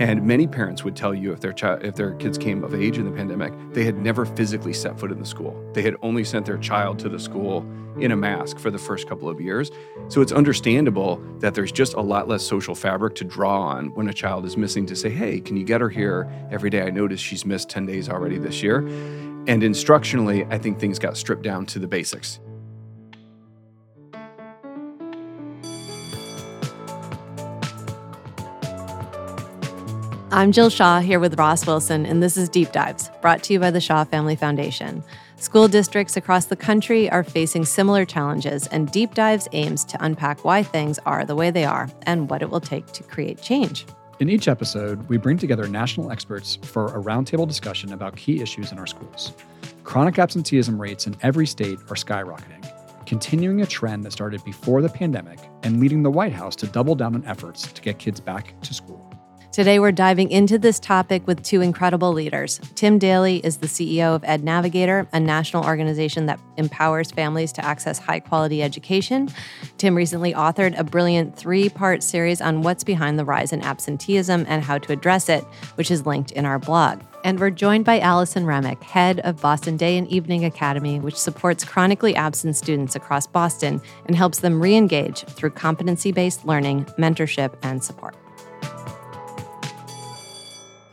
And mm-hmm. many parents would tell you if their child, if their kids came of age in the pandemic, they had never physically set foot in the school. They had only sent their child to the school in a mask for the first couple of years. So it's understandable that there's just a lot less social fabric to draw on when a child is missing to say, "Hey, can you get her here every day? I noticed she's missed 10 days already this year." And instructionally, I think things got stripped down to the basics. I'm Jill Shaw here with Ross Wilson, and this is Deep Dives, brought to you by the Shaw Family Foundation. School districts across the country are facing similar challenges, and Deep Dives aims to unpack why things are the way they are and what it will take to create change. In each episode, we bring together national experts for a roundtable discussion about key issues in our schools. Chronic absenteeism rates in every state are skyrocketing, continuing a trend that started before the pandemic and leading the White House to double down on efforts to get kids back to school. Today, we're diving into this topic with two incredible leaders. Tim Daly is the CEO of EdNavigator, a national organization that empowers families to access high quality education. Tim recently authored a brilliant three part series on what's behind the rise in absenteeism and how to address it, which is linked in our blog. And we're joined by Alison Hramiec, head of Boston Day and Evening Academy, which supports chronically absent students across Boston and helps them re engage through competency based learning, mentorship, and support.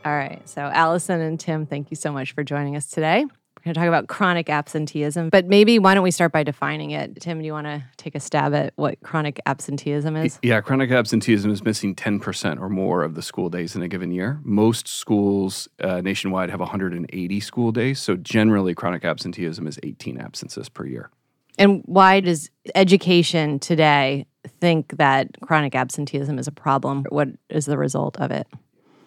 All right. So, Alison and Tim, thank you so much for joining us today. We're going to talk about chronic absenteeism, but maybe why don't we start by defining it? Tim, do you want to take a stab at what chronic absenteeism is? Yeah, chronic absenteeism is missing 10% or more of the school days in a given year. Most schools uh, nationwide have 180 school days. So, generally, chronic absenteeism is 18 absences per year. And why does education today think that chronic absenteeism is a problem? What is the result of it?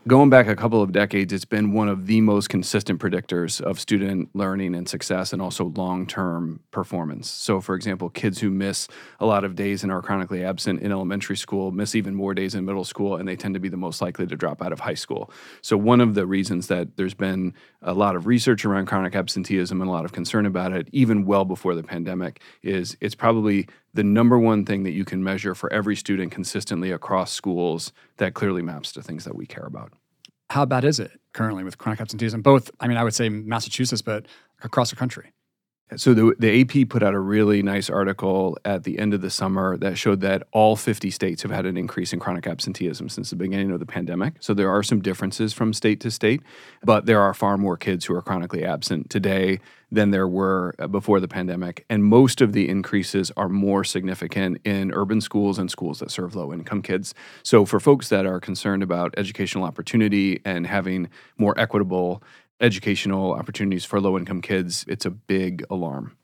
Going back a couple of decades, it's been one of the most consistent predictors of student learning and success and also long term performance. So, for example, kids who miss a lot of days and are chronically absent in elementary school miss even more days in middle school, and they tend to be the most likely to drop out of high school. So, one of the reasons that there's been a lot of research around chronic absenteeism and a lot of concern about it, even well before the pandemic, is it's probably the number one thing that you can measure for every student consistently across schools that clearly maps to things that we care about. How bad is it currently with chronic absenteeism? Both, I mean, I would say Massachusetts, but across the country. So the, the AP put out a really nice article at the end of the summer that showed that all 50 states have had an increase in chronic absenteeism since the beginning of the pandemic. So there are some differences from state to state, but there are far more kids who are chronically absent today than there were uh, before the pandemic. And most of the increases are more significant in urban schools and schools that serve low income kids. So for folks that are concerned about educational opportunity and having more equitable educational opportunities for low income kids, it's a big alarm.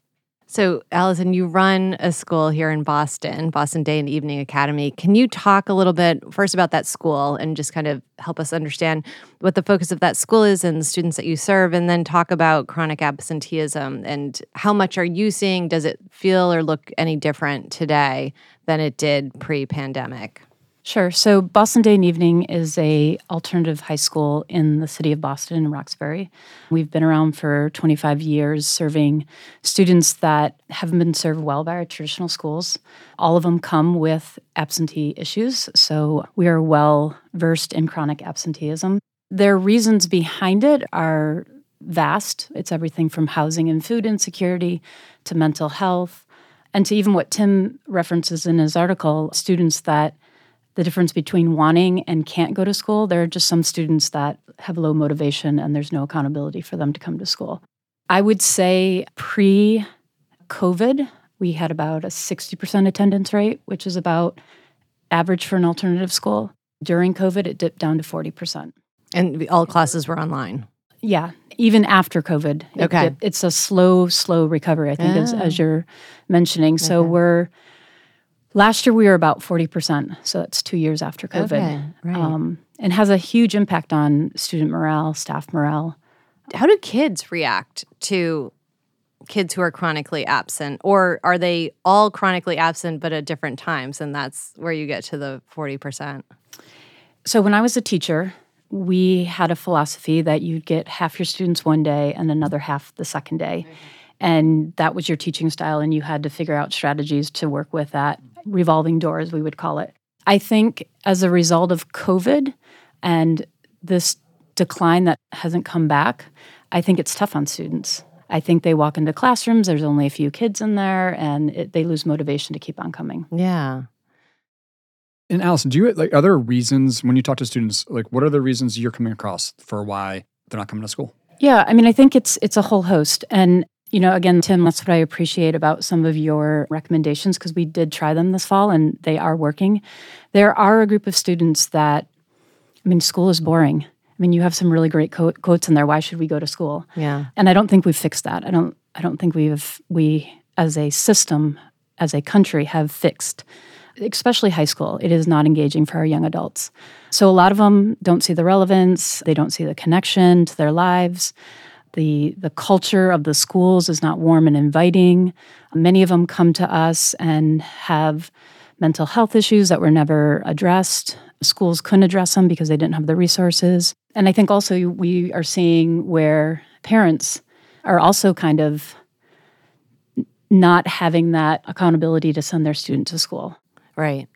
So, Alison, you run a school here in Boston, Boston Day and Evening Academy. Can you talk a little bit first about that school and just kind of help us understand what the focus of that school is and the students that you serve, and then talk about chronic absenteeism and how much are you seeing? Does it feel or look any different today than it did pre pandemic? Sure. So Boston Day and Evening is a alternative high school in the city of Boston in Roxbury. We've been around for 25 years serving students that haven't been served well by our traditional schools. All of them come with absentee issues, so we are well versed in chronic absenteeism. Their reasons behind it are vast. It's everything from housing and food insecurity to mental health and to even what Tim references in his article, students that the difference between wanting and can't go to school. There are just some students that have low motivation and there's no accountability for them to come to school. I would say pre COVID, we had about a 60% attendance rate, which is about average for an alternative school. During COVID, it dipped down to 40%. And all classes were online. Yeah, even after COVID. It okay. Dipped. It's a slow, slow recovery, I think, as, as, oh. you're mentioning. So okay. we're Last year we were about 40%, so that's two years after COVID. Okay, right. Um, and has a huge impact on student morale, staff morale. How do kids react to kids who are chronically absent? Or are they all chronically absent but at different times? And that's where you get to the 40%. So when I was a teacher, we had a philosophy that you'd get half your students one day and another half the second day. Mm-hmm. And that was your teaching style, and you had to figure out strategies to work with that revolving door, as we would call it. I think as a result of COVID and this decline that hasn't come back, I think it's tough on students. I think they walk into classrooms, there's only a few kids in there, and it, they lose motivation to keep on coming. Yeah. And Alison, do you like are there reasons when you talk to students, like what are the reasons you're coming across for why they're not coming to school? Yeah, I mean, I think it's it's a whole host, and you know, again, Tim, that's what I appreciate about some of your recommendations because we did try them this fall and they are working. There are a group of students that, I mean, school is boring. I mean, you have some really great co- quotes in there. Why should we go to school? Yeah. And I don't think we've fixed that. I don't. I don't think we've we as a system, as a country, have fixed especially high school, it is not engaging for our young adults. So a lot of them don't see the relevance, they don't see the connection to their lives. The, the culture of the schools is not warm and inviting. Many of them come to us and have mental health issues that were never addressed. Schools couldn't address them because they didn't have the resources. And I think also we are seeing where parents are also kind of not having that accountability to send their student to school. Right.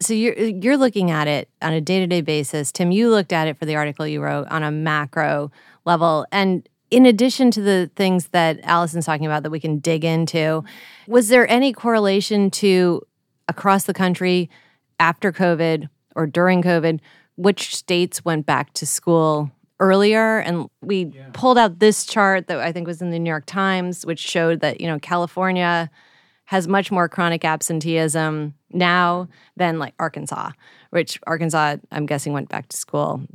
So you're you're looking at it on a day-to-day basis. Tim, you looked at it for the article you wrote on a macro level and in addition to the things that Alison's talking about that we can dig into, was there any correlation to across the country after COVID or during COVID, which states went back to school earlier? And we yeah. pulled out this chart that I think was in the New York Times, which showed that, you know, California has much more chronic absenteeism now than like Arkansas, which Arkansas, I'm guessing, went back to school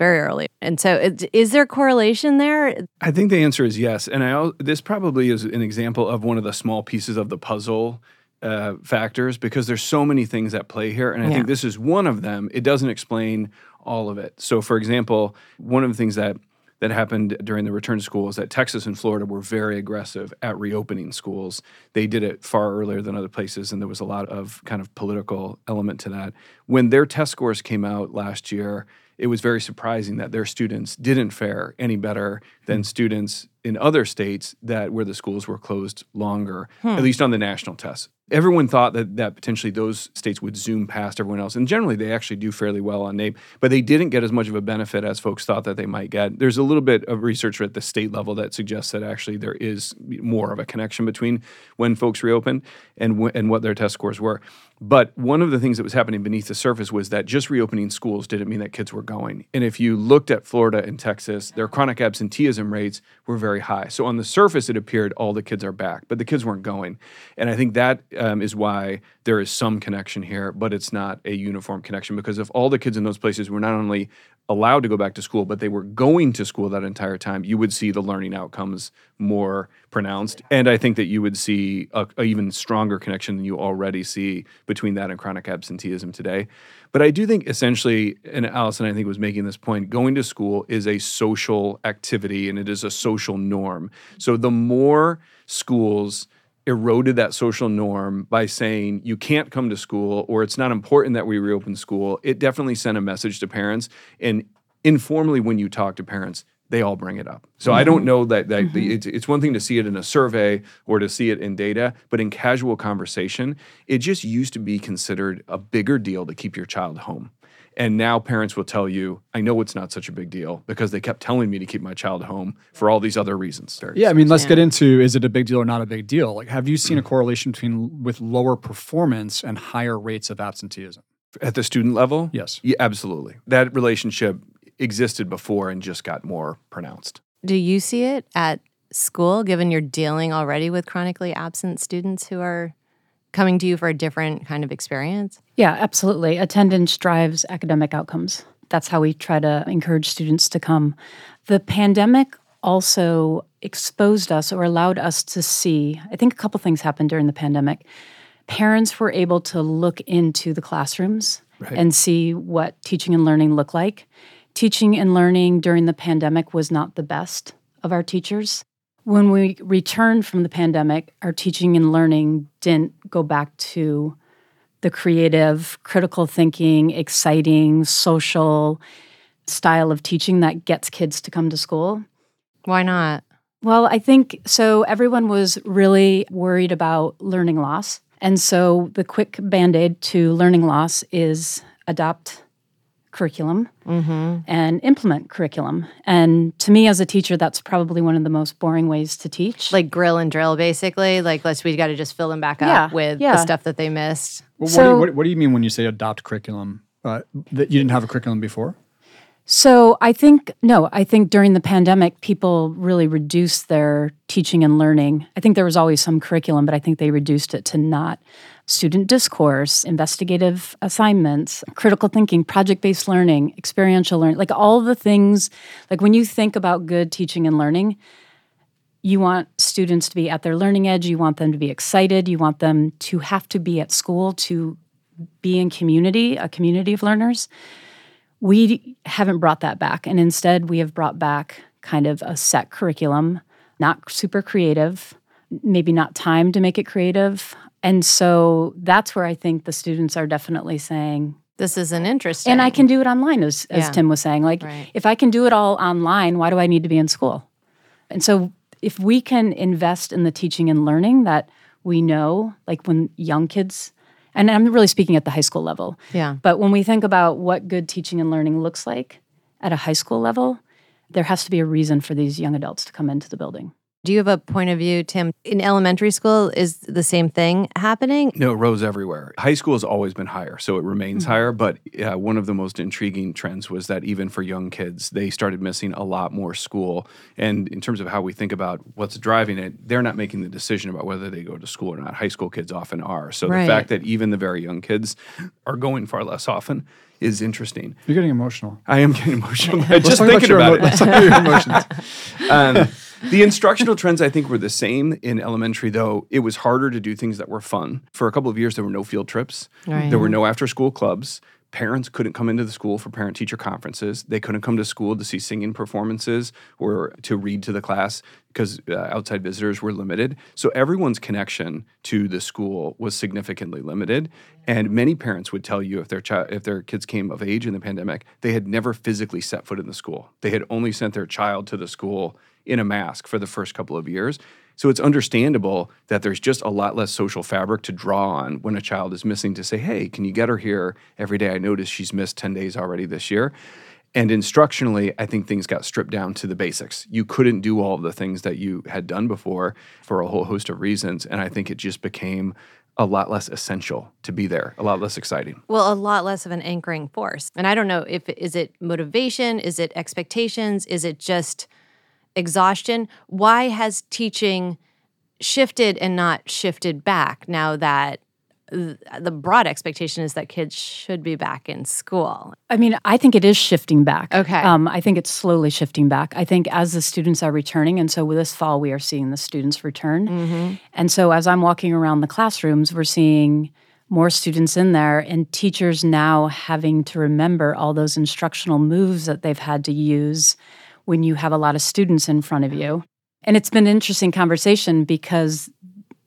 very early. And so, it, is there correlation there? I think the answer is yes. And I, this probably is an example of one of the small pieces of the puzzle uh, factors because there's so many things at play here. And I yeah. think this is one of them. It doesn't explain all of it. So, for example, one of the things that that happened during the return to school is that Texas and Florida were very aggressive at reopening schools. They did it far earlier than other places, and there was a lot of kind of political element to that. When their test scores came out last year, it was very surprising that their students didn't fare any better than hmm. students in other states that where the schools were closed longer, hmm. at least on the national tests everyone thought that that potentially those states would zoom past everyone else, and generally they actually do fairly well on NAEP, but they didn't get as much of a benefit as folks thought that they might get. There's a little bit of research at the state level that suggests that actually there is more of a connection between when folks reopened and w- and what their test scores were. But one of the things that was happening beneath the surface was that just reopening schools didn't mean that kids were going. And if you looked at Florida and Texas, their chronic absenteeism rates were very high. So on the surface, it appeared all the kids are back, but the kids weren't going. And I think that um, is why there is some connection here, but it's not a uniform connection because if all the kids in those places were not only allowed to go back to school, but they were going to school that entire time, you would see the learning outcomes more pronounced. And I think that you would see a, a, even stronger connection than you already see between that and chronic absenteeism today. But I do think essentially, and Alison, I think, was making this point going to school is a social activity and it is a social norm. So the more schools, eroded that social norm by saying you can't come to school or it's not important that we reopen school, it definitely sent a message to parents. And informally, when you talk to parents, they all bring it up. So mm-hmm. I don't mm-hmm. know that, that mm-hmm. it's, it's one thing to see it in a survey or to see it in data, but in casual conversation, it just used to be considered a bigger deal to keep your child home. And now parents will tell you, I know it's not such a big deal because they kept telling me to keep my child home for all these other reasons. Yeah, I mean, let's yeah. get into is it a big deal or not a big deal? Like, have you seen a mm. correlation between with lower performance and higher rates of absenteeism? At the student level? Yes. Yeah, absolutely. That relationship existed before and just got more pronounced. Do you see it at school, given you're dealing already with chronically absent students who are coming to you for a different kind of experience? Yeah, absolutely. Attendance drives academic outcomes. That's how we try to encourage students to come. The pandemic also exposed us or allowed us to see, I think a couple things happened during the pandemic. Parents were able to look into the classrooms right. and see what teaching and learning looked like. Teaching and learning during the pandemic was not the best of our teachers. When we returned from the pandemic, our teaching and learning didn't go back to the creative, critical thinking, exciting, social style of teaching that gets kids to come to school. Why not? Well, I think so. Everyone was really worried about learning loss. And so the quick band aid to learning loss is adopt curriculum and implement curriculum. And to me, as a teacher, that's probably one of the most boring ways to teach. Like grill and drill, basically. Like, let's we got to just fill them back up with yeah. the stuff that they missed. Well, what, do So- you, what, what do you mean when you say adopt curriculum? Uh, that you didn't have a curriculum before? So I think, no, I think during the pandemic, people really reduced their teaching and learning. I think there was always some curriculum, but I think they reduced it to not student discourse, investigative assignments, critical thinking, project based learning, experiential learning, like all the things. Like when you think about good teaching and learning, you want students to be at their learning edge, you want them to be excited, you want them to have to be at school to be in community, a community of learners we haven't brought that back. And instead, we have brought back kind of a set curriculum, not super creative, maybe not time to make it creative. And so that's where I think the students are definitely saying, This isn't interesting. and I can do it online, as, as Yeah. Tim was saying. Like, Right. if I can do it all online, why do I need to be in school? And so, if we can invest in the teaching and learning that we know, like when young kids, and I'm really speaking at the high school level, Yeah. but when we think about what good teaching and learning looks like at a high school level, there has to be a reason for these young adults to come into the building. Do you have a point of view, Tim? In elementary school, is the same thing happening? No, it rose everywhere. High school has always been higher, so it remains Mm-hmm. higher. But uh, one of the most intriguing trends was that even for young kids, they started missing a lot more school. And in terms of how we think about what's driving it, they're not making the decision about whether they go to school or not. High school kids often are. So Right. the fact that even the very young kids are going far less often is interesting. You're getting emotional. I am getting emotional I just thinking your about emo- it. Let's talk about your emotions. Um, the instructional trends, I think, were the same in elementary, though it was harder to do things that were fun. For a couple of years, there were no field trips, Right. there were no after school clubs. Parents couldn't come into the school for parent teacher conferences. They couldn't come to school to see singing performances or to read to the class because uh, outside visitors were limited. So everyone's connection to the school was significantly limited. And many parents would tell you if their child, if their kids came of age in the pandemic, they had never physically set foot in the school. They had only sent their child to the school in a mask for the first couple of years. So it's understandable that there's just a lot less social fabric to draw on when a child is missing to say, hey, can you get her here every day? I noticed she's missed 10 days already this year. And instructionally, I think things got stripped down to the basics. You couldn't do all of the things that you had done before for a whole host of reasons. And I think it just became a lot less essential to be there, a lot less exciting. Well, a lot less of an anchoring force. And I don't know if is it motivation, is it expectations, is it just exhaustion? Why has teaching shifted and not shifted back now that the broad expectation is that kids should be back in school? I mean, I think it is shifting back. Okay. Um, I think it's slowly shifting back. I think as the students are returning, and so this fall we are seeing the students return. And so as I'm walking around the classrooms, we're seeing more students in there and teachers now having to remember all those instructional moves that they've had to use when you have a lot of students in front of you. And it's been an interesting conversation because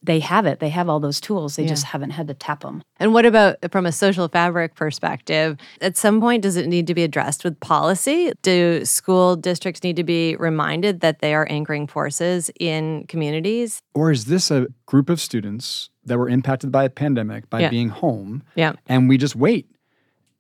they have it. They have all those tools. They Yeah. just haven't had to tap them. And what about from a social fabric perspective? At some point, does it need to be addressed with policy? Do school districts need to be reminded that they are anchoring forces in communities? Or is this a group of students that were impacted by a pandemic by Yeah. being home Yeah. and we just wait?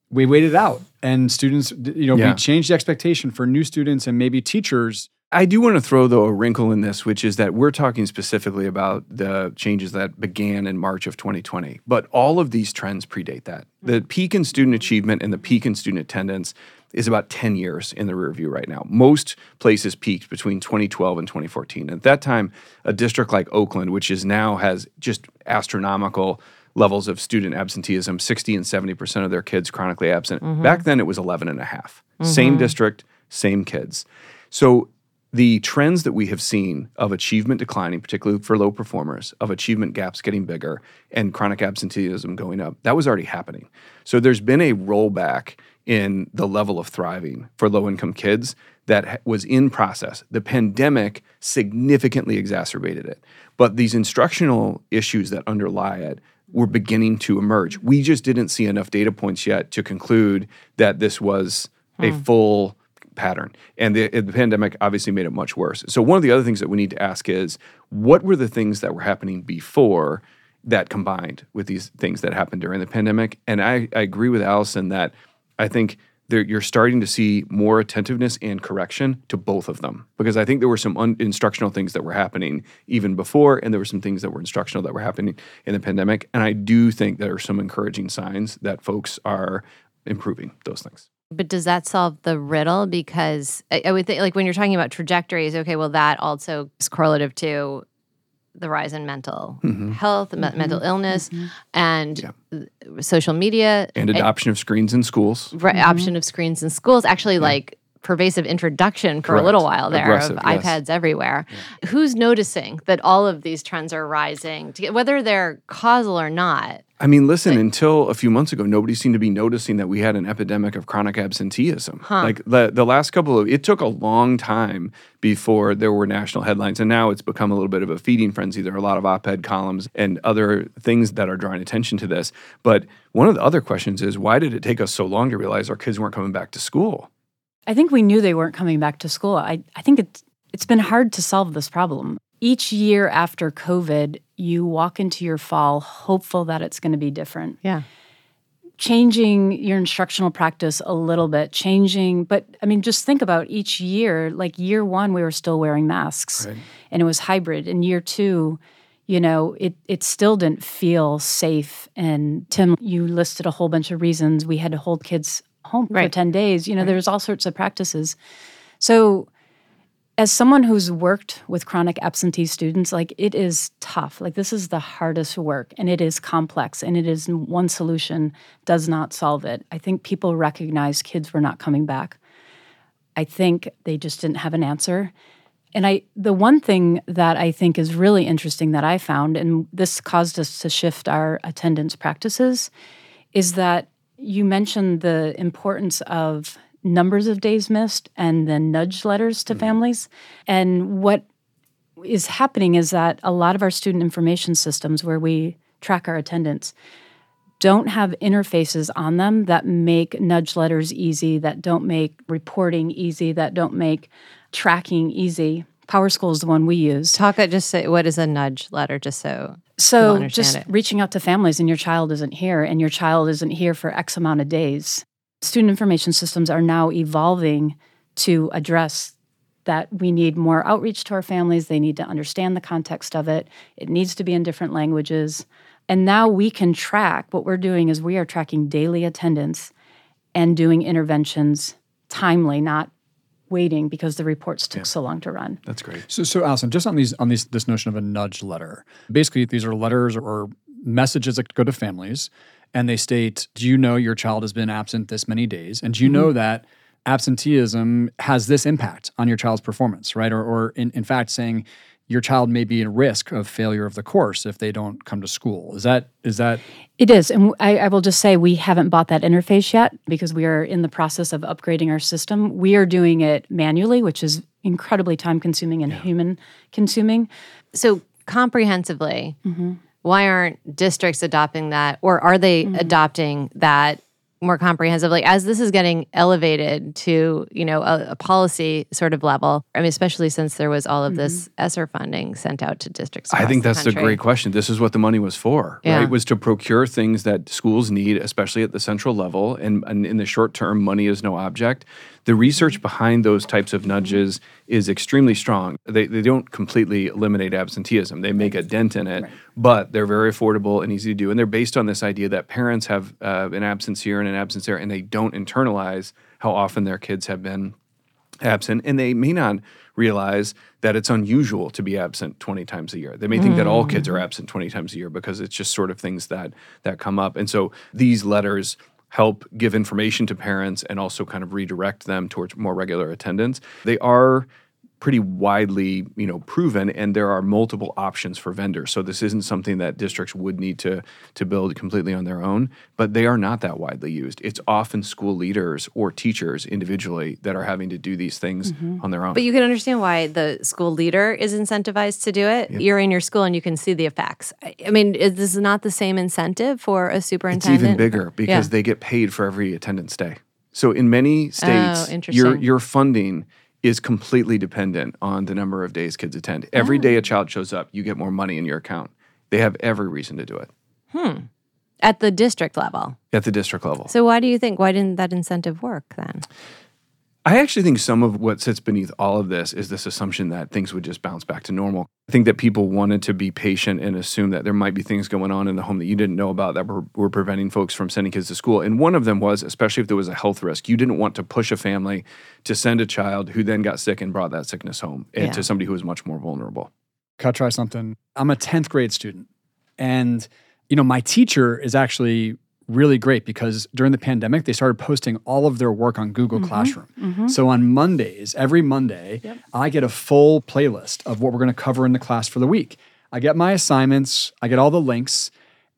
We wait it out. And students, you know, Yeah. we change the expectation for new students and maybe teachers. I do want to throw though a wrinkle in this, which is that we're talking specifically about the changes that began in March of 2020. But all of these trends predate that. The mm-hmm. peak in student achievement and the peak in student attendance is about 10 years in the rear view right now. Most places peaked between 2012 and 2014. At that time, a district like Oakland, which is now has just astronomical levels of student absenteeism 60 and 70% of their kids chronically absent. Mm-hmm. Back then it was 11 and a half. Same mm-hmm. district same kids. So the trends that we have seen of achievement declining particularly for low performers of achievement gaps getting bigger and chronic absenteeism going up that was already happening. So there's been a rollback in the level of thriving for low income kids that was in process. The pandemic significantly exacerbated it. But these instructional issues that underlie it were beginning to emerge. We just didn't see enough data points yet to conclude that this was a hmm. full pattern. And the, the pandemic obviously made it much worse. So, one of the other things that we need to ask is what were the things that were happening before that combined with these things that happened during the pandemic? And I, I agree with Alison that I think you're starting to see more attentiveness and correction to both of them because I think there were some un- instructional things that were happening even before, and there were some things that were instructional that were happening in the pandemic. And I do think there are some encouraging signs that folks are improving those things. But does that solve the riddle? Because I, I would think, like, when you're talking about trajectories, okay, well, that also is correlative to the rise in mental Mm-hmm. health, me- mm-hmm. mental illness, mm-hmm. and Yeah. th- social media And adoption of screens in schools. right, mm-hmm. option of screens in schools. Actually, like pervasive introduction for a little while there Aggressive, of yes. iPads everywhere. Who's noticing that all of these trends are rising, whether they're causal or not? I mean, listen, until a few months ago, nobody seemed to be noticing that we had an epidemic of chronic absenteeism. Like the, the last couple of, it took a long time before there were national headlines. And now it's become a little bit of a feeding frenzy. There are a lot of op ed columns and other things that are drawing attention to this. But one of the other questions is why did it take us so long to realize our kids weren't coming back to school? I think we knew they weren't coming back to school. I, I think it's, it's been hard to solve this problem. Each year after COVID, you walk into your fall hopeful that it's going to be different. Yeah. Changing your instructional practice a little bit, changing, but I mean, just think about each year. Like year one, we were still wearing masks and it was hybrid. In year two, you know, it, it still didn't feel safe. And Tim, you listed a whole bunch of reasons we had to hold kids home for 10 days. You know, there's all sorts of practices. So, as someone who's worked with chronic absentee students, like it is tough. Like this is the hardest work and it is complex and it is one solution does not solve it. I think people recognize kids were not coming back. I think they just didn't have an answer. And I the one thing that I think is really interesting that I found and this caused us to shift our attendance practices is that you mentioned the importance of numbers of days missed and then nudge letters to families. And what is happening is that a lot of our student information systems where we track our attendance don't have interfaces on them that make nudge letters easy, that don't make reporting easy, that don't make tracking easy. PowerSchool is the one we use. Talk, uh, just say, what is a nudge letter, just so So just it. reaching out to families and your child isn't here and your child isn't here for X amount of days. Student information systems are now evolving to address that we need more outreach to our families. They need to understand the context of it. It needs to be in different languages. And now we can track what we're doing is we are tracking daily attendance and doing interventions timely, not waiting because the reports took so long to run. That's great. So, so Alison, just on these on these this notion of a nudge letter. Basically, these are letters or messages that go to families, and they state, "Do you know your child has been absent this many days? And do you know that absenteeism has this impact on your child's performance, right? Or, or in, in fact, saying your child may be at risk of failure of the course if they don't come to school. Is that is that It is. And I, I will just say we haven't bought that interface yet because we are in the process of upgrading our system. We are doing it manually, which is incredibly time consuming and human consuming. so comprehensively, Mm-hmm. Why aren't districts adopting that, or are they Mm-hmm. adopting that more comprehensively as this is getting elevated to you know a, a policy sort of level? I mean, especially since there was all of this Mm-hmm. ESSER funding sent out to districts. I across think the that's a great question. This is what the money was for, Yeah. right? Was to procure things that schools need, especially at the central level. And, and in the short term, money is no object. The research behind those types of nudges is extremely strong. They, they don't completely eliminate absenteeism, they make a dent in it, but they're very affordable and easy to do. And they're based on this idea that parents have uh, an absence here and an absence there, and they don't internalize how often their kids have been absent. And they may not realize that it's unusual to be absent 20 times a year. They may think that all kids are absent 20 times a year because it's just sort of things that that come up. And so these letters help give information to parents and also kind of redirect them towards more regular attendance. They are pretty widely you know proven and there are multiple options for vendors so this isn't something that districts would need to to build completely on their own but they are not that widely used it's often school leaders or teachers individually that are having to do these things mm-hmm. on their own But you can understand why the school leader is incentivized to do it. You're in your school and you can see the effects. I mean, is this not the same incentive for a superintendent it's even bigger because Yeah. they get paid for every attendance day so in many oh, states your interesting. your funding is completely dependent on the number of days kids attend every Oh. day a oh. child shows up you get more money in your account they have every reason to do it hmm. at the district level. at the district level. So why do you think why didn't that incentive work then? I actually think some of what sits beneath all of this is this assumption that things would just bounce back to normal. I think that people wanted to be patient and assume that there might be things going on in the home that you didn't know about that were, were preventing folks from sending kids to school. And one of them was, especially if there was a health risk, you didn't want to push a family to send a child who then got sick and brought that sickness home and Yeah. to somebody who was much more vulnerable. Can I try something? I'm a 10th grade student. And, you know, my teacher is actually really great because during the pandemic, they started posting all of their work on Google mm-hmm. Classroom. Mm-hmm. So on Mondays, every Monday, I get a full playlist of what we're going to cover in the class for the week. I get my assignments, I get all the links,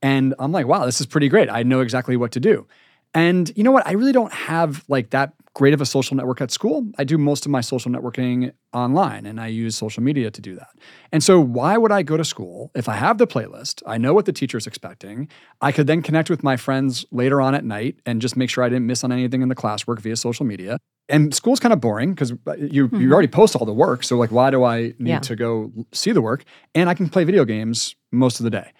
and I'm like, wow, this is pretty great. I know exactly what to do. And you know what? I really don't have like that great of a social network at school. I do most of my social networking online and I use social media to do that. And so, why would I go to school if I have the playlist? I know what the teacher's expecting. I could then connect with my friends later on at night and just make sure I didn't miss on anything in the classwork via social media. And school's kind of boring because uh, you you mm-hmm. already post all the work. So like, why do I need Yeah. to go see the work? And I can play video games most of the day.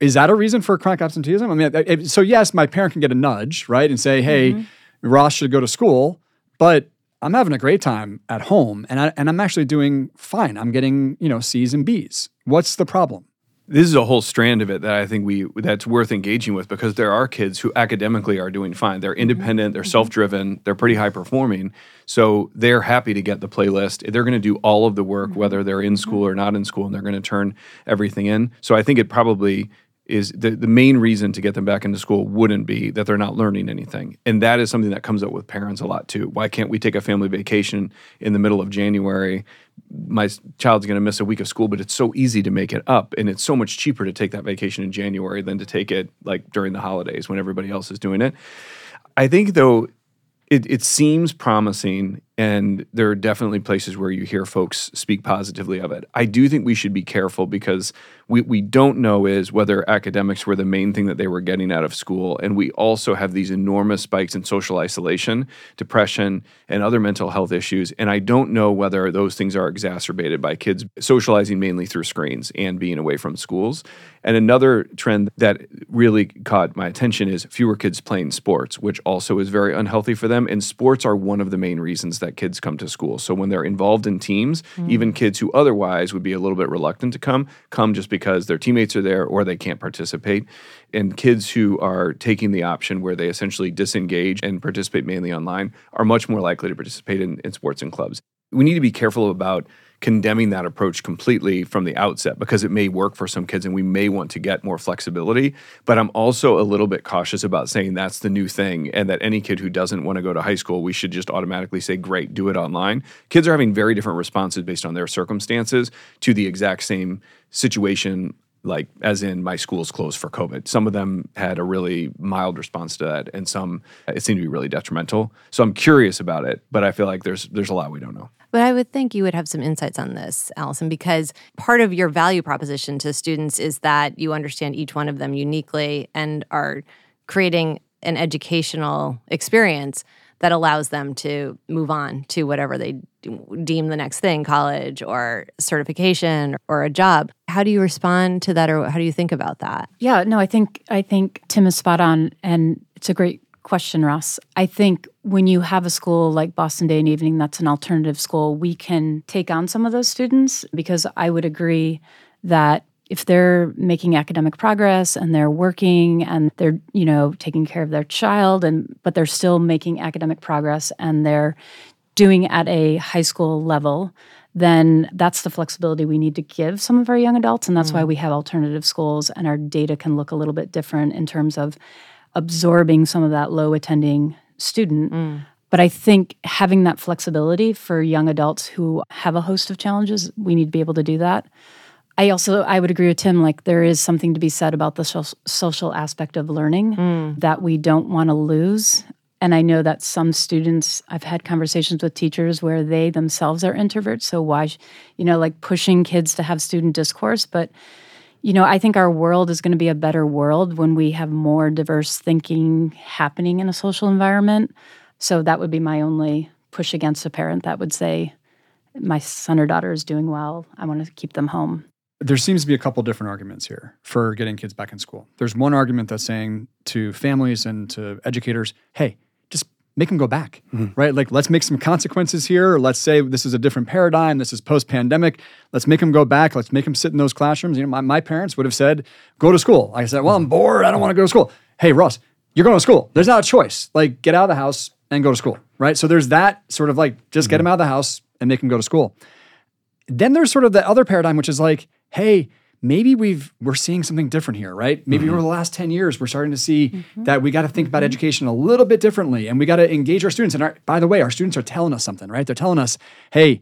Is that a reason for chronic absenteeism? I mean, uh, it- so yes, my parent can get a nudge, right, and say, "Hey, mm-hmm. Ross should go to school," but I'm having a great time at home, and I, and I'm actually doing fine. I'm getting you know C's and B's. What's the problem? This is a whole strand of it that I think we that's worth engaging with because there are kids who academically are doing fine. They're independent, they're self-driven, they're pretty high performing. So they're happy to get the playlist. They're going to do all of the work whether they're in school or not in school and they're going to turn everything in. So I think it probably is the, the main reason to get them back into school wouldn't be that they're not learning anything. And that is something that comes up with parents a lot too. Why can't we take a family vacation in the middle of January? My child's going to miss a week of school, but it's so easy to make it up. And it's so much cheaper to take that vacation in January than to take it like during the holidays when everybody else is doing it. I think though it, it seems promising and there are definitely places where you hear folks speak positively of it. I do think we should be careful because we, we don't know is whether academics were the main thing that they were getting out of school. And we also have these enormous spikes in social isolation, depression, and other mental health issues. And I don't know whether those things are exacerbated by kids socializing mainly through screens and being away from schools. And another trend that really caught my attention is fewer kids playing sports, which also is very unhealthy for them. And sports are one of the main reasons that kids come to school. So when they're involved in teams, mm. even kids who otherwise would be a little bit reluctant to come, come just because their teammates are there or they can't participate. And kids who are taking the option where they essentially disengage and participate mainly online are much more likely to participate in, in sports and clubs. We need to be careful about condemning that approach completely from the outset because it may work for some kids and we may want to get more flexibility. But I'm also a little bit cautious about saying that's the new thing and that any kid who doesn't want to go to high school, we should just automatically say, great, do it online. Kids are having very different responses based on their circumstances to the exact same situation. Like, as in, my school's closed for COVID. Some of them had a really mild response to that, and some it seemed to be really detrimental. So I'm curious about it, but I feel like there's there's a lot we don't know. But I would think you would have some insights on this, Alison, because part of your value proposition to students is that you understand each one of them uniquely and are creating an educational experience that allows them to move on to whatever they deem the next thing college or certification or a job. How do you respond to that or how do you think about that? Yeah, no, I think I think Tim is spot on, and it's a great question, Ross. I think when you have a school like Boston Day and Evening, that's an alternative school, we can take on some of those students because I would agree that if they're making academic progress and they're working and they're you know taking care of their child and but they're still making academic progress and they're doing at a high school level then that's the flexibility we need to give some of our young adults and that's mm. why we have alternative schools and our data can look a little bit different in terms of absorbing some of that low attending student mm. but i think having that flexibility for young adults who have a host of challenges we need to be able to do that I also I would agree with Tim. Like there is something to be said about the so- social aspect of learning mm. that we don't want to lose. And I know that some students, I've had conversations with teachers where they themselves are introverts. So why, you know, like pushing kids to have student discourse. But you know, I think our world is going to be a better world when we have more diverse thinking happening in a social environment. So that would be my only push against a parent that would say, my son or daughter is doing well. I want to keep them home. there seems to be a couple different arguments here for getting kids back in school. There's one argument that's saying to families and to educators, hey, make them go back, mm-hmm. right? Like, let's make some consequences here. Let's say this is a different paradigm. This is post pandemic. Let's make them go back. Let's make them sit in those classrooms. You know, my, my parents would have said, go to school. I said, well, I'm bored. I don't want to go to school. Hey, Ross, you're going to school. There's not a choice. Like, get out of the house and go to school, right? So there's that sort of like, just mm-hmm. get them out of the house and make them go to school. Then there's sort of the other paradigm, which is like, hey, maybe we've we're seeing something different here, right? Maybe mm-hmm. over the last 10 years, we're starting to see mm-hmm. that we got to think mm-hmm. about education a little bit differently and we got to engage our students. And our, by the way, our students are telling us something, right? They're telling us, hey,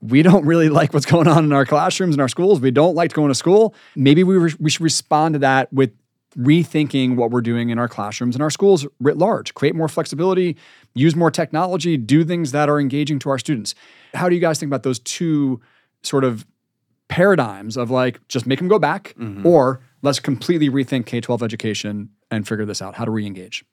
we don't really like what's going on in our classrooms and our schools. We don't like going to school. Maybe we, re- we should respond to that with rethinking what we're doing in our classrooms and our schools writ large, create more flexibility, use more technology, do things that are engaging to our students. How do you guys think about those two sort of paradigms of like just make them go back mm-hmm. or let's completely rethink K 12 education and figure this out, how to re engage.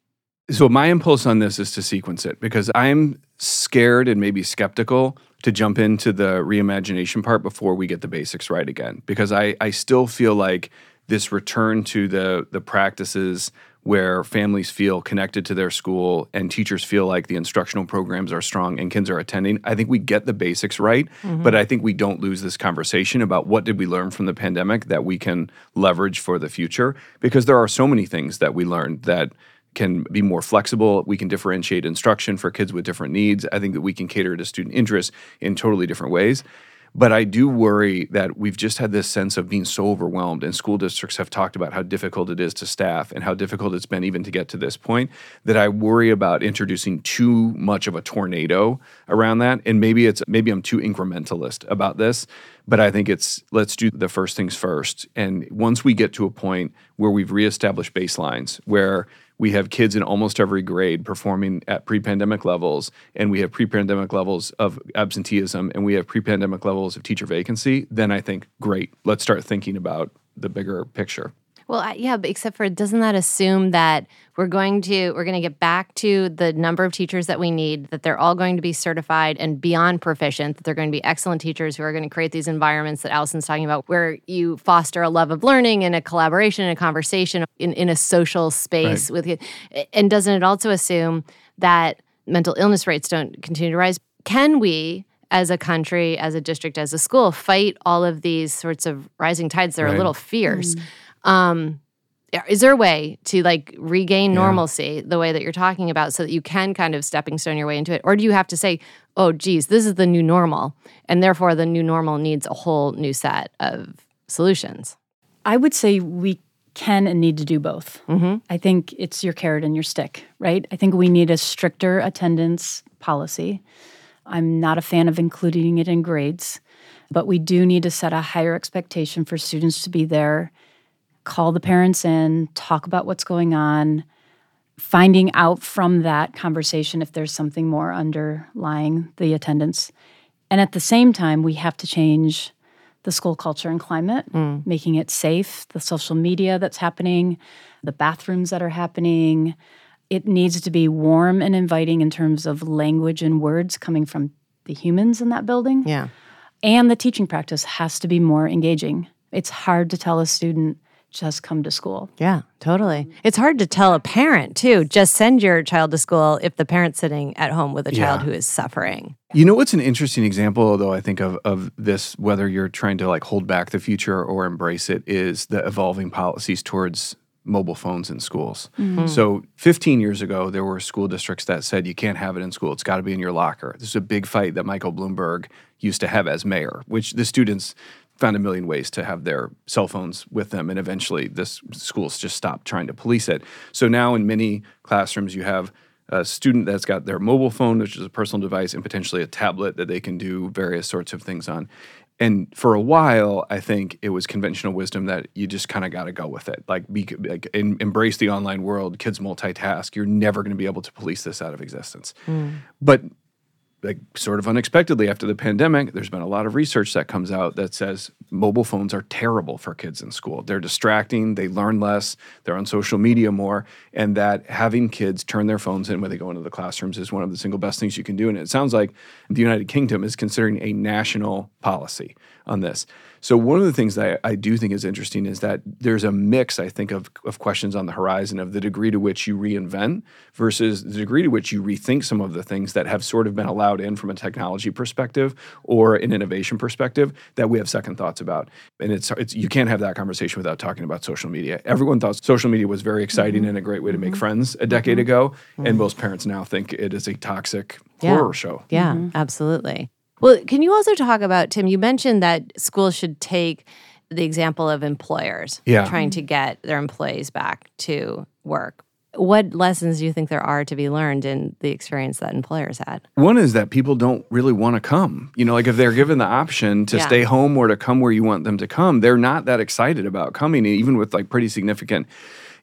So, my impulse on this is to sequence it because I'm scared and maybe skeptical to jump into the reimagination part before we get the basics right again. Because I, I still feel like this return to the, the practices where families feel connected to their school and teachers feel like the instructional programs are strong and kids are attending. I think we get the basics right, mm-hmm. but I think we don't lose this conversation about what did we learn from the pandemic that we can leverage for the future because there are so many things that we learned that can be more flexible. We can differentiate instruction for kids with different needs. I think that we can cater to student interests in totally different ways. But I do worry that we've just had this sense of being so overwhelmed, and school districts have talked about how difficult it is to staff and how difficult it's been even to get to this point. That I worry about introducing too much of a tornado around that, and maybe it's maybe I'm too incrementalist about this. But I think it's let's do the first things first. And once we get to a point where we've reestablished baselines, where we have kids in almost every grade performing at pre-pandemic levels and we have pre-pandemic levels of absenteeism and we have pre-pandemic levels of teacher vacancy then i think great let's start thinking about the bigger picture well, yeah, but except for doesn't that assume that we're going to we're going to get back to the number of teachers that we need, that they're all going to be certified and beyond proficient, that they're going to be excellent teachers who are going to create these environments that Alison's talking about, where you foster a love of learning and a collaboration and a conversation in, in a social space right. with and doesn't it also assume that mental illness rates don't continue to rise? Can we as a country, as a district, as a school, fight all of these sorts of rising tides that are right. a little fierce. Mm. Um, is there a way to like regain normalcy yeah. the way that you're talking about so that you can kind of stepping stone your way into it? Or do you have to say oh geez this is the new normal and therefore the new normal needs a whole new set of solutions? I would say we can and need to do both. Mm-hmm. i think it's your carrot and your stick right? I think we need a stricter attendance policy. I'm not a fan of including it in grades but we do need to set a higher expectation for students to be there call the parents in, talk about what's going on, finding out from that conversation if there's something more underlying the attendance. And at the same time, we have to change the school culture and climate, mm. making it safe, the social media that's happening, the bathrooms that are happening. It needs to be warm and inviting in terms of language and words coming from the humans in that building. Yeah. And the teaching practice has to be more engaging. It's hard to tell a student just come to school. Yeah, totally. It's hard to tell a parent too, just send your child to school if the parent's sitting at home with a child yeah. who is suffering. You know what's an interesting example though I think of of this whether you're trying to like hold back the future or embrace it is the evolving policies towards mobile phones in schools. Mm-hmm. So 15 years ago there were school districts that said you can't have it in school. It's got to be in your locker. This is a big fight that Michael Bloomberg used to have as mayor, which the students found a million ways to have their cell phones with them and eventually this schools just stopped trying to police it. So now in many classrooms you have a student that's got their mobile phone which is a personal device and potentially a tablet that they can do various sorts of things on. And for a while i think it was conventional wisdom that you just kind of got to go with it. Like be like in, embrace the online world. Kids multitask. You're never going to be able to police this out of existence. Mm. but like sort of unexpectedly after the pandemic, there's been a lot of research that comes out that says mobile phones are terrible for kids in school. They're distracting, they learn less, they're on social media more, and that having kids turn their phones in when they go into the classrooms is one of the single best things you can do. And it sounds like the United Kingdom is considering a national policy on this. So one of the things that I, I, do think is interesting is that there's a mix, I think, of, of questions on the horizon of the degree to which you reinvent versus the degree to which you rethink some of the things that have sort of been allowed in from a technology perspective or an innovation perspective that we have second thoughts about. And it's, it's you can't have that conversation without talking about social media. Everyone thought social media was very exciting mm-hmm. and a great way to make mm-hmm. friends a decade mm-hmm. ago, and mm-hmm. most parents now think it is a toxic yeah. horror show. Yeah, mm-hmm. absolutely. Well, can you also talk about, Tim? You mentioned that schools should take the example of employers yeah. trying to get their employees back to work. What lessons do you think there are to be learned in the experience that employers had? One is that people don't really want to come. You know, like if they're given the option to yeah. stay home or to come where you want them to come, they're not that excited about coming, even with like pretty significant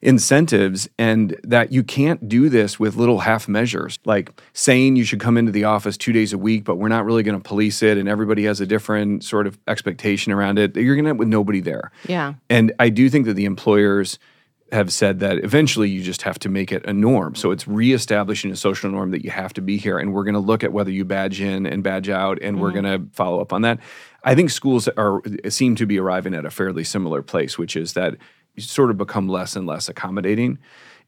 incentives and that you can't do this with little half measures like saying you should come into the office two days a week but we're not really going to police it and everybody has a different sort of expectation around it you're going to end with nobody there yeah and i do think that the employers have said that eventually you just have to make it a norm. So it's reestablishing a social norm that you have to be here. And we're going to look at whether you badge in and badge out, and mm-hmm. we're going to follow up on that. I think schools are seem to be arriving at a fairly similar place, which is that sort of become less and less accommodating.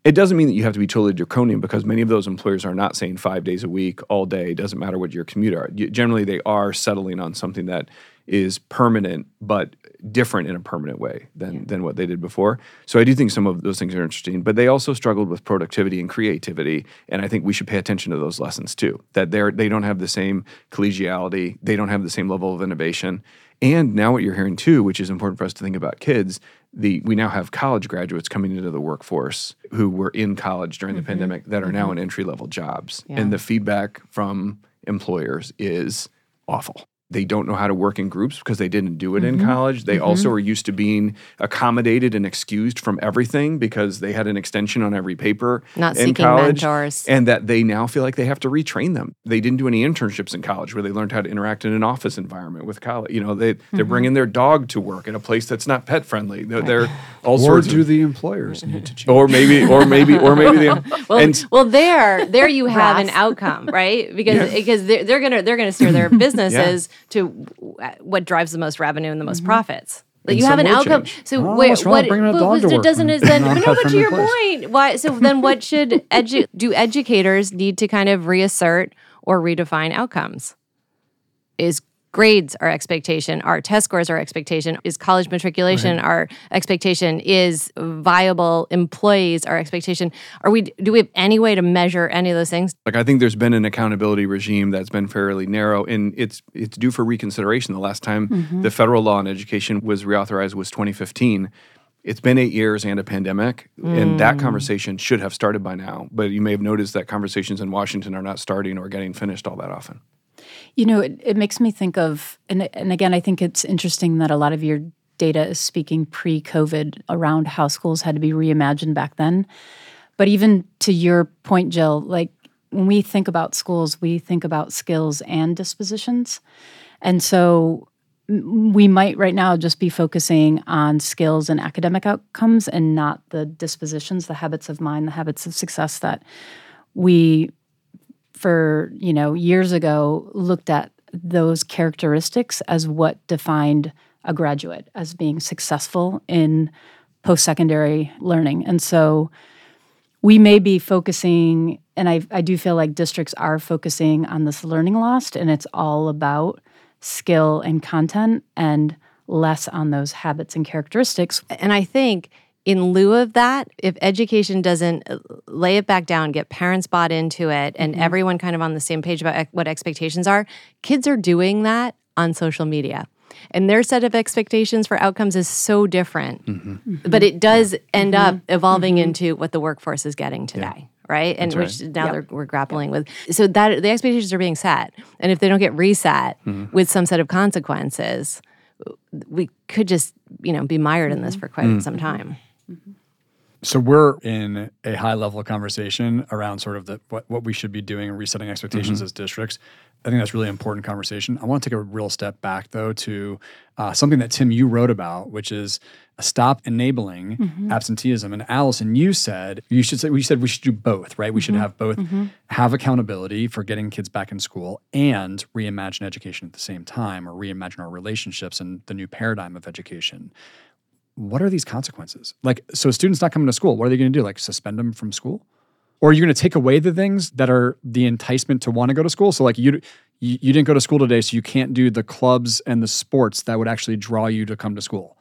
It doesn't mean that you have to be totally draconian because many of those employers are not saying five days a week, all day, doesn't matter what your commute are. Generally, they are settling on something that is permanent but different in a permanent way than, yeah. than what they did before. So I do think some of those things are interesting, but they also struggled with productivity and creativity. And I think we should pay attention to those lessons too, that they're, they don't have the same collegiality, they don't have the same level of innovation. And now what you're hearing too, which is important for us to think about kids, the we now have college graduates coming into the workforce who were in college during the mm-hmm. pandemic that are mm-hmm. now in entry level jobs. Yeah. And the feedback from employers is awful they don't know how to work in groups because they didn't do it mm-hmm. in college. They mm-hmm. also are used to being accommodated and excused from everything because they had an extension on every paper Not in seeking college, mentors. and that they now feel like they have to retrain them. They didn't do any internships in college where they learned how to interact in an office environment with college. You know, they they're mm-hmm. bringing their dog to work in a place that's not pet friendly. They're, they're all or sorts. Or do of, the employers need to change? Or maybe, or maybe, or maybe the well, and, well, there, there you have an outcome, right? Because yeah. because they're, they're gonna they're gonna steer their businesses yeah. To what drives the most revenue and the most mm-hmm. profits. Like you have an outcome. Change. So oh, wait, what but, doesn't is then no, but to your place. point, why so then what should edu- do educators need to kind of reassert or redefine outcomes? Is grades our expectation our test scores our expectation is college matriculation right. our expectation is viable employees our expectation are we do we have any way to measure any of those things like i think there's been an accountability regime that's been fairly narrow and it's it's due for reconsideration the last time mm-hmm. the federal law on education was reauthorized was 2015 it's been eight years and a pandemic, mm. and that mm. conversation should have started by now. But you may have noticed that conversations in Washington are not starting or getting finished all that often. You know, it, it makes me think of, and, and again, I think it's interesting that a lot of your data is speaking pre COVID around how schools had to be reimagined back then. But even to your point, Jill, like when we think about schools, we think about skills and dispositions. And so we might right now just be focusing on skills and academic outcomes and not the dispositions, the habits of mind, the habits of success that we for you know years ago looked at those characteristics as what defined a graduate as being successful in post-secondary learning. And so we may be focusing and I, I do feel like districts are focusing on this learning lost and it's all about skill and content and less on those habits and characteristics. And i think in lieu of that, if education doesn't uh, lay it back down, get parents bought into it, and mm-hmm. everyone kind of on the same page about what expectations are, kids are doing that on social media. And their set of expectations for outcomes is so different. Mm-hmm. Mm-hmm. But it does yeah. end up mm-hmm. evolving mm-hmm. into what the workforce is getting today. Yeah right? And which now yep. we're grappling yep. with. So that the expectations are being set, and if they don't get reset mm-hmm. with some set of consequences, we could just you know be mired mm-hmm. in this for quite mm-hmm. some time. Mm-hmm. So we're in a high level conversation around sort of the what, what we should be doing and resetting expectations as districts. I think that's really important conversation. I want to take a real step back though to uh, something that Tim you wrote about, which is stop enabling absenteeism. And Alison, you said you should say we said we should do both, right? We should have both have accountability for getting kids back in school and reimagine education at the same time, or reimagine our relationships and the new paradigm of education what are these consequences? Like, so students not coming to school, what are they going to do? Like, suspend them from school? Or are you going to take away the things that are the enticement to want to go to school? So, like, you, you you didn't go to school today, so you can't do the clubs and the sports that would actually draw you to come to school.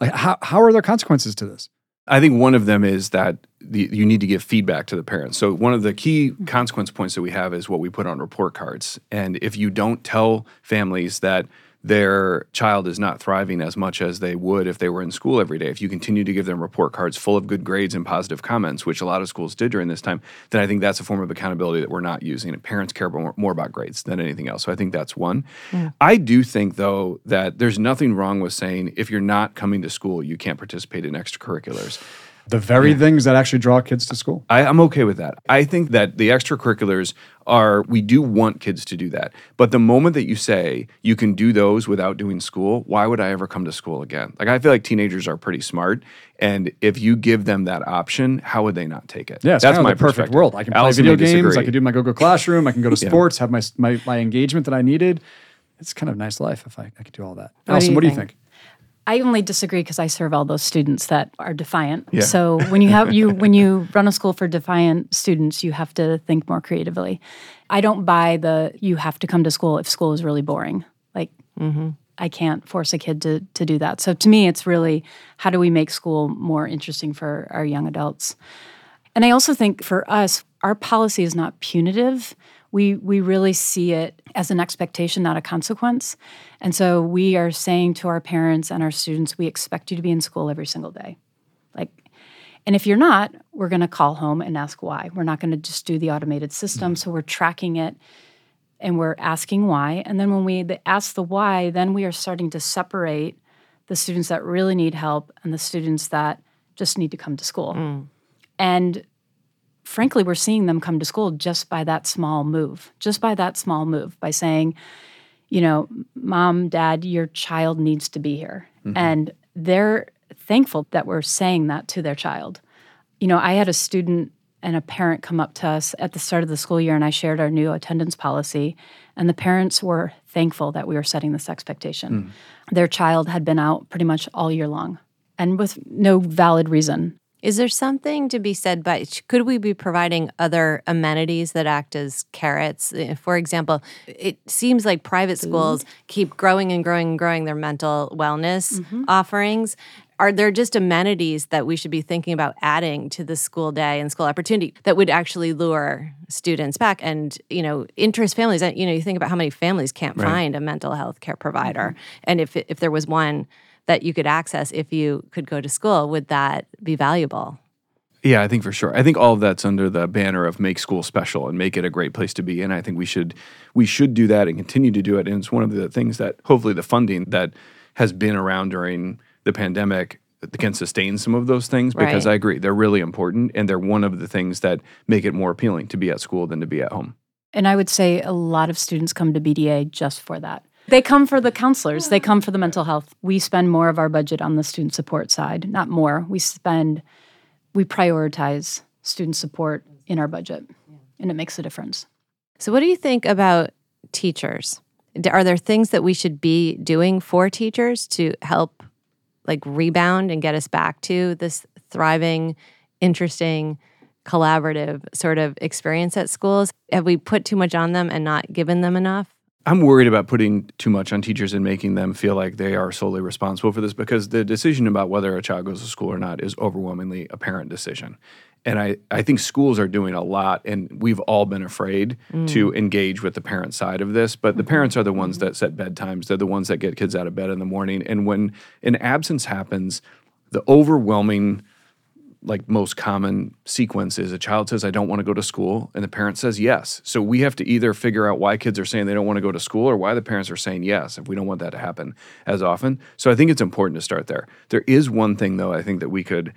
Like, how how are there consequences to this? I think one of them is that the, you need to give feedback to the parents. So one of the key mm-hmm. consequence points that we have is what we put on report cards. And if you don't tell families that their child is not thriving as much as they would if they were in school every day, if you continue to give them report cards full of good grades and positive comments, which a lot of schools did during this time, then I think that's a form of accountability that we're not using. And parents care more, more about grades than anything else. So I think that's one. I do think, though, that there's nothing wrong with saying if you're not coming to school, you can't participate in extracurriculars. The very things that actually draw kids to school. I, I'm okay with that. I think that the extracurriculars are, we do want kids to do that. But the moment that you say you can do those without doing school, why would I ever come to school again? Like, I feel like teenagers are pretty smart. And if you give them that option, how would they not take it? Yeah, it's That's kind of my the perfect world. I can play Allison video may games. I can do my Google Classroom. I can go to sports, have my, my my engagement that I needed. It's kind of a nice life if I, I could do all that. do Alison, you what do you think? I only disagree because I serve all those students that are defiant. Yeah. So when you have you when you run a school for defiant students, you have to think more creatively. I don't buy the you have to come to school if school is really boring. Like mm-hmm. I can't force a kid to to do that. So to me, it's really how do we make school more interesting for our young adults? And I also think for us, our policy is not punitive. We we really see it as an expectation, not a consequence. And so we are saying to our parents and our students, we expect you to be in school every single day. Like and if you're not, we're going to call home and ask why. We're not going to just do the automated system. Mm-hmm. So we're tracking it and we're asking why. And then when we ask the why, then we are starting to separate the students that really need help and the students that just need to come to school. Mm. And frankly, we're seeing them come to school just by that small move, just by that small move, by saying, you know, mom, dad, your child needs to be here. Mm-hmm. And they're thankful that we're saying that to their child. You know, I had a student and a parent come up to us at the start of the school year, and I shared our new attendance policy. And the parents were thankful that we were setting this expectation. Hmm. Their child had been out pretty much all year long and with no valid reason. Is there something to be said by could we be providing other amenities that act as carrots? Eh, For example, it seems like private schools keep growing and growing and growing their mental wellness mm-hmm. offerings. Are there just amenities that we should be thinking about adding to the school day and school opportunity that would actually lure students back and you know interest families? Eh, you know, you think about how many families can't find a mental health care provider, mm-hmm. and if if there was one that you could access if you could go to school, would that be valuable? Yeah, I think for sure. I think all of that's under the banner of make school special and make it a great place to be. And I think we should we should do that and continue to do it. And it's one of the things that hopefully the funding that has been around during the pandemic can sustain some of those things because Right. I agree they're really important and they're one of the things that make it more appealing to be at school than to be at home. And I would say a lot of students come to BDA just for that. They come for the counselors, they come for the mental health. We spend more of our budget on the student support side, not more. We spend, we prioritize student support in our budget, and it makes a difference. So, what do you think about teachers? Are there things that we should be doing for teachers to help, like, rebound and get us back to this thriving, interesting, collaborative sort of experience at schools? Have we put too much on them and not given them enough? I'm worried about putting too much on teachers and making them feel like they are solely responsible for this because the decision about whether a child goes to school or not is overwhelmingly a parent decision. And I, I think schools are doing a lot, and we've all been afraid mm. to engage with the parent side of this. But the mm-hmm. parents are the ones that set bedtimes, they're the ones that get kids out of bed in the morning. And when an absence happens, the overwhelming like most common sequence is a child says, I don't want to go to school, and the parent says yes. So we have to either figure out why kids are saying they don't want to go to school or why the parents are saying yes if we don't want that to happen as often. So I think it's important to start there. There is one thing, though, I think that we could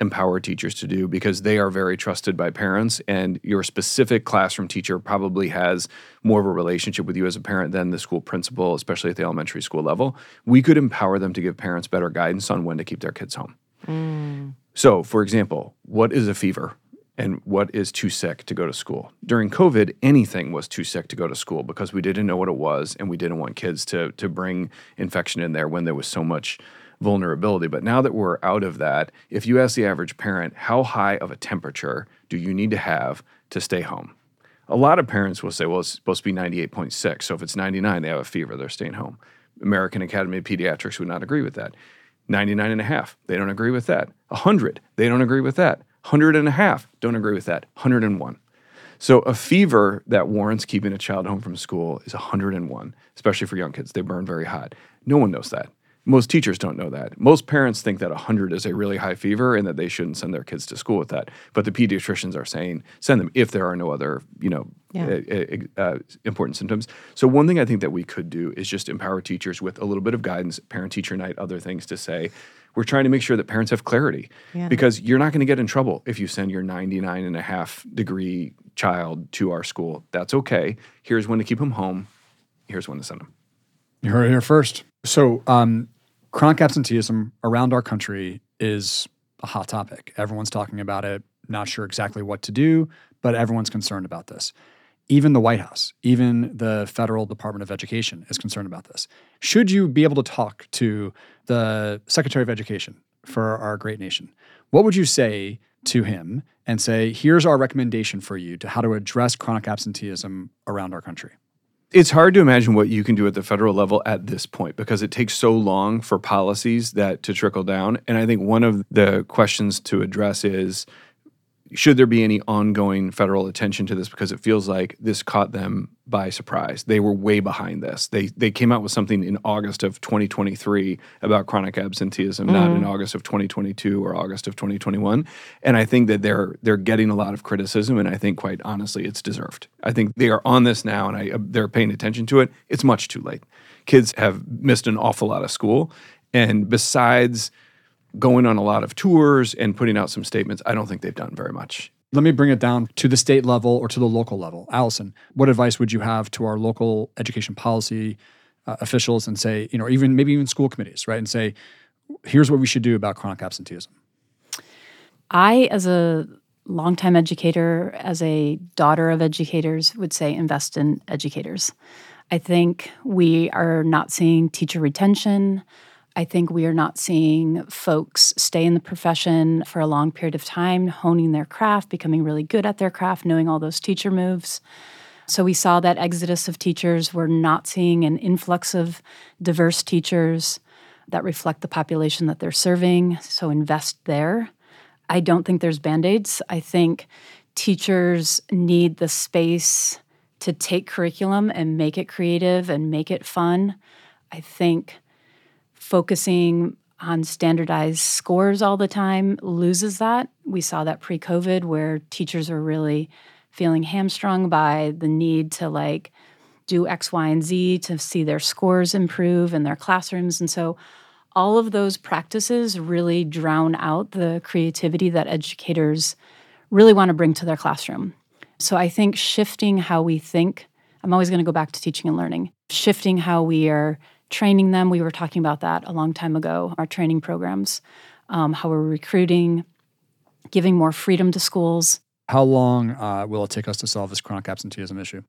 empower teachers to do because they are very trusted by parents and your specific classroom teacher probably has more of a relationship with you as a parent than the school principal especially at the elementary school level we could empower them to give parents better guidance on when to keep their kids home mm. So for example what is a fever and what is too sick to go to school during covid anything was too sick to go to school because we didn't know what it was and we didn't want kids to to bring infection in there when there was so much vulnerability. But now that we're out of that, if you ask the average parent, how high of a temperature do you need to have to stay home? A lot of parents will say, well, it's supposed to be 98.6. So if it's 99, they have a fever, they're staying home. American Academy of Pediatrics would not agree with that. 99 and a half, they don't agree with that. 100, they don't agree with that. 100 and a half, don't agree with that. 101. So a fever that warrants keeping a child home from school is 101, especially for young kids. They burn very hot. No one knows that. Most teachers don't know that. Most parents think that 100 is a really high fever and that they shouldn't send their kids to school with that. But the pediatricians are saying send them if there are no other, you know, yeah. uh, uh, important symptoms. So one thing I think that we could do is just empower teachers with a little bit of guidance, parent teacher night, other things to say. We're trying to make sure that parents have clarity yeah. because you're not going to get in trouble if you send your 99 and a half degree child to our school. That's okay. Here's when to keep them home. Here's when to send them. You heard it here first. So, um, chronic absenteeism around our country is a hot topic. Everyone's talking about it, not sure exactly what to do, but everyone's concerned about this. Even the White House, even the Federal Department of Education is concerned about this. Should you be able to talk to the Secretary of Education for our great nation, what would you say to him and say, here's our recommendation for you to how to address chronic absenteeism around our country? It's hard to imagine what you can do at the federal level at this point because it takes so long for policies that to trickle down. And I think one of the questions to address is should there be any ongoing federal attention to this? Because it feels like this caught them by surprise. They were way behind this. They they came out with something in august of 2023 about chronic absenteeism mm. not in mm-hmm. august of 2022 or august of 2021 and i think that they're they're getting a lot of criticism and i think quite honestly it's deserved. I think they are on this now and I, they're paying attention to it. It's much too late. Kids have missed an awful lot of school. And besides going on a lot of tours and putting out some statements. I don't think they've done very much. Let me bring it down to the state level or to the local level. Alison, what advice would you have to our local education policy uh, officials and say, you know, even maybe even school committees, right? And say, here's what we should do about chronic absenteeism. I, as a longtime educator, as a daughter of educators, would say invest in educators. I think we are not seeing teacher retention. I think we are not seeing folks stay in the profession for a long period of time, honing their craft, becoming really good at their craft, knowing all those teacher moves. So we saw that exodus of teachers. We're not seeing an influx of diverse teachers that reflect the population that they're serving. So invest there. I don't think there's band aids. I think teachers need the space to take curriculum and make it creative and make it fun. I think focusing on standardized scores all the time loses that. We saw that pre COVID where teachers are really feeling hamstrung by the need to like do X, Y, and Z to see their scores improve in their classrooms. And so all of those practices really drown out the creativity that educators really want to bring to their classroom. So I think shifting how we think, I'm always going to go back to teaching and learning, shifting how we are training them. We were talking about that a long time ago, our training programs, um, how we're recruiting, giving more freedom to schools. How long uh, will it take us to solve this chronic absenteeism issue?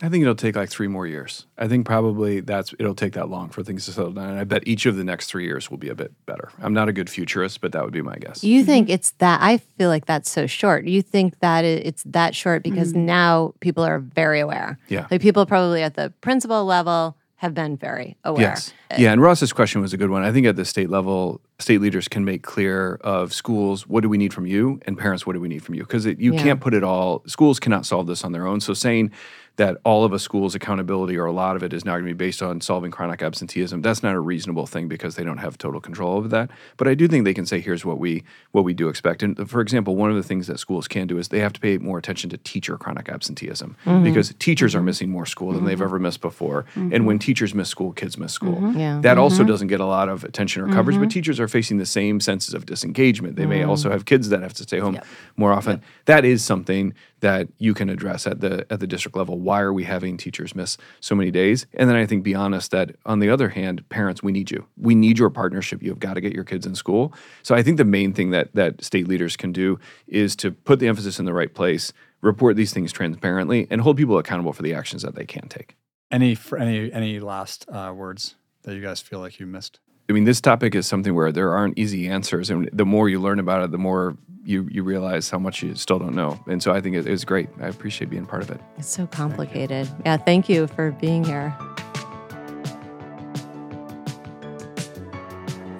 I think it'll take like three more years. I think probably that's it'll take that long for things to settle down. And I bet each of the next three years will be a bit better. I'm not a good futurist, but that would be my guess. You think it's that? I feel like that's so short. You think that it's that short because mm-hmm. now people are very aware. Yeah, like people probably at the principal level have been very aware. Yes. Yeah, and Ross's question was a good one. I think at the state level, state leaders can make clear of schools, what do we need from you? And parents, what do we need from you? Because you yeah. can't put it all, schools cannot solve this on their own. So saying that all of a school's accountability or a lot of it is now going to be based on solving chronic absenteeism. That's not a reasonable thing because they don't have total control over that. But I do think they can say, here's what we what we do expect. And for example, one of the things that schools can do is they have to pay more attention to teacher chronic absenteeism mm-hmm. because teachers mm-hmm. are missing more school than mm-hmm. they've ever missed before. And when teachers miss school, kids miss school. Yeah. That also doesn't get a lot of attention or coverage, but teachers are facing the same senses of disengagement. They may also have kids that have to stay home Yep. more often. That is something that you can address at the at the district level. Why are we having teachers miss so many days? And then I think be honest that on the other hand, parents, we need you. We need your partnership. You've got to get your kids in school. So I think the main thing that that state leaders can do is to put the emphasis in the right place, report these things transparently, and hold people accountable for the actions that they can take. Any any any last uh, words that you guys feel like you missed? I mean, this topic is something where there aren't easy answers, and the more you learn about it, the more you you realize how much you still don't know. And so I think it, it was great. I appreciate being part of it. It's so complicated. Yeah, thank you for being here.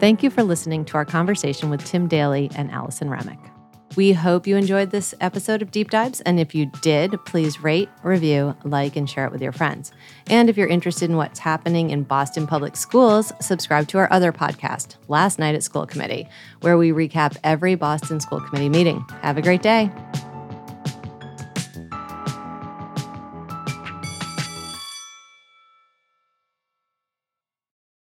Thank you for listening to our conversation with Tim Daly and Alison Hramiec. We hope you enjoyed this episode of Deep Dives, and if you did, please rate, review, like, and share it with your friends. And if you're interested in what's happening in Boston Public Schools, subscribe to our other podcast, Last Night at School Committee, where we recap every Boston School Committee meeting. Have a great day.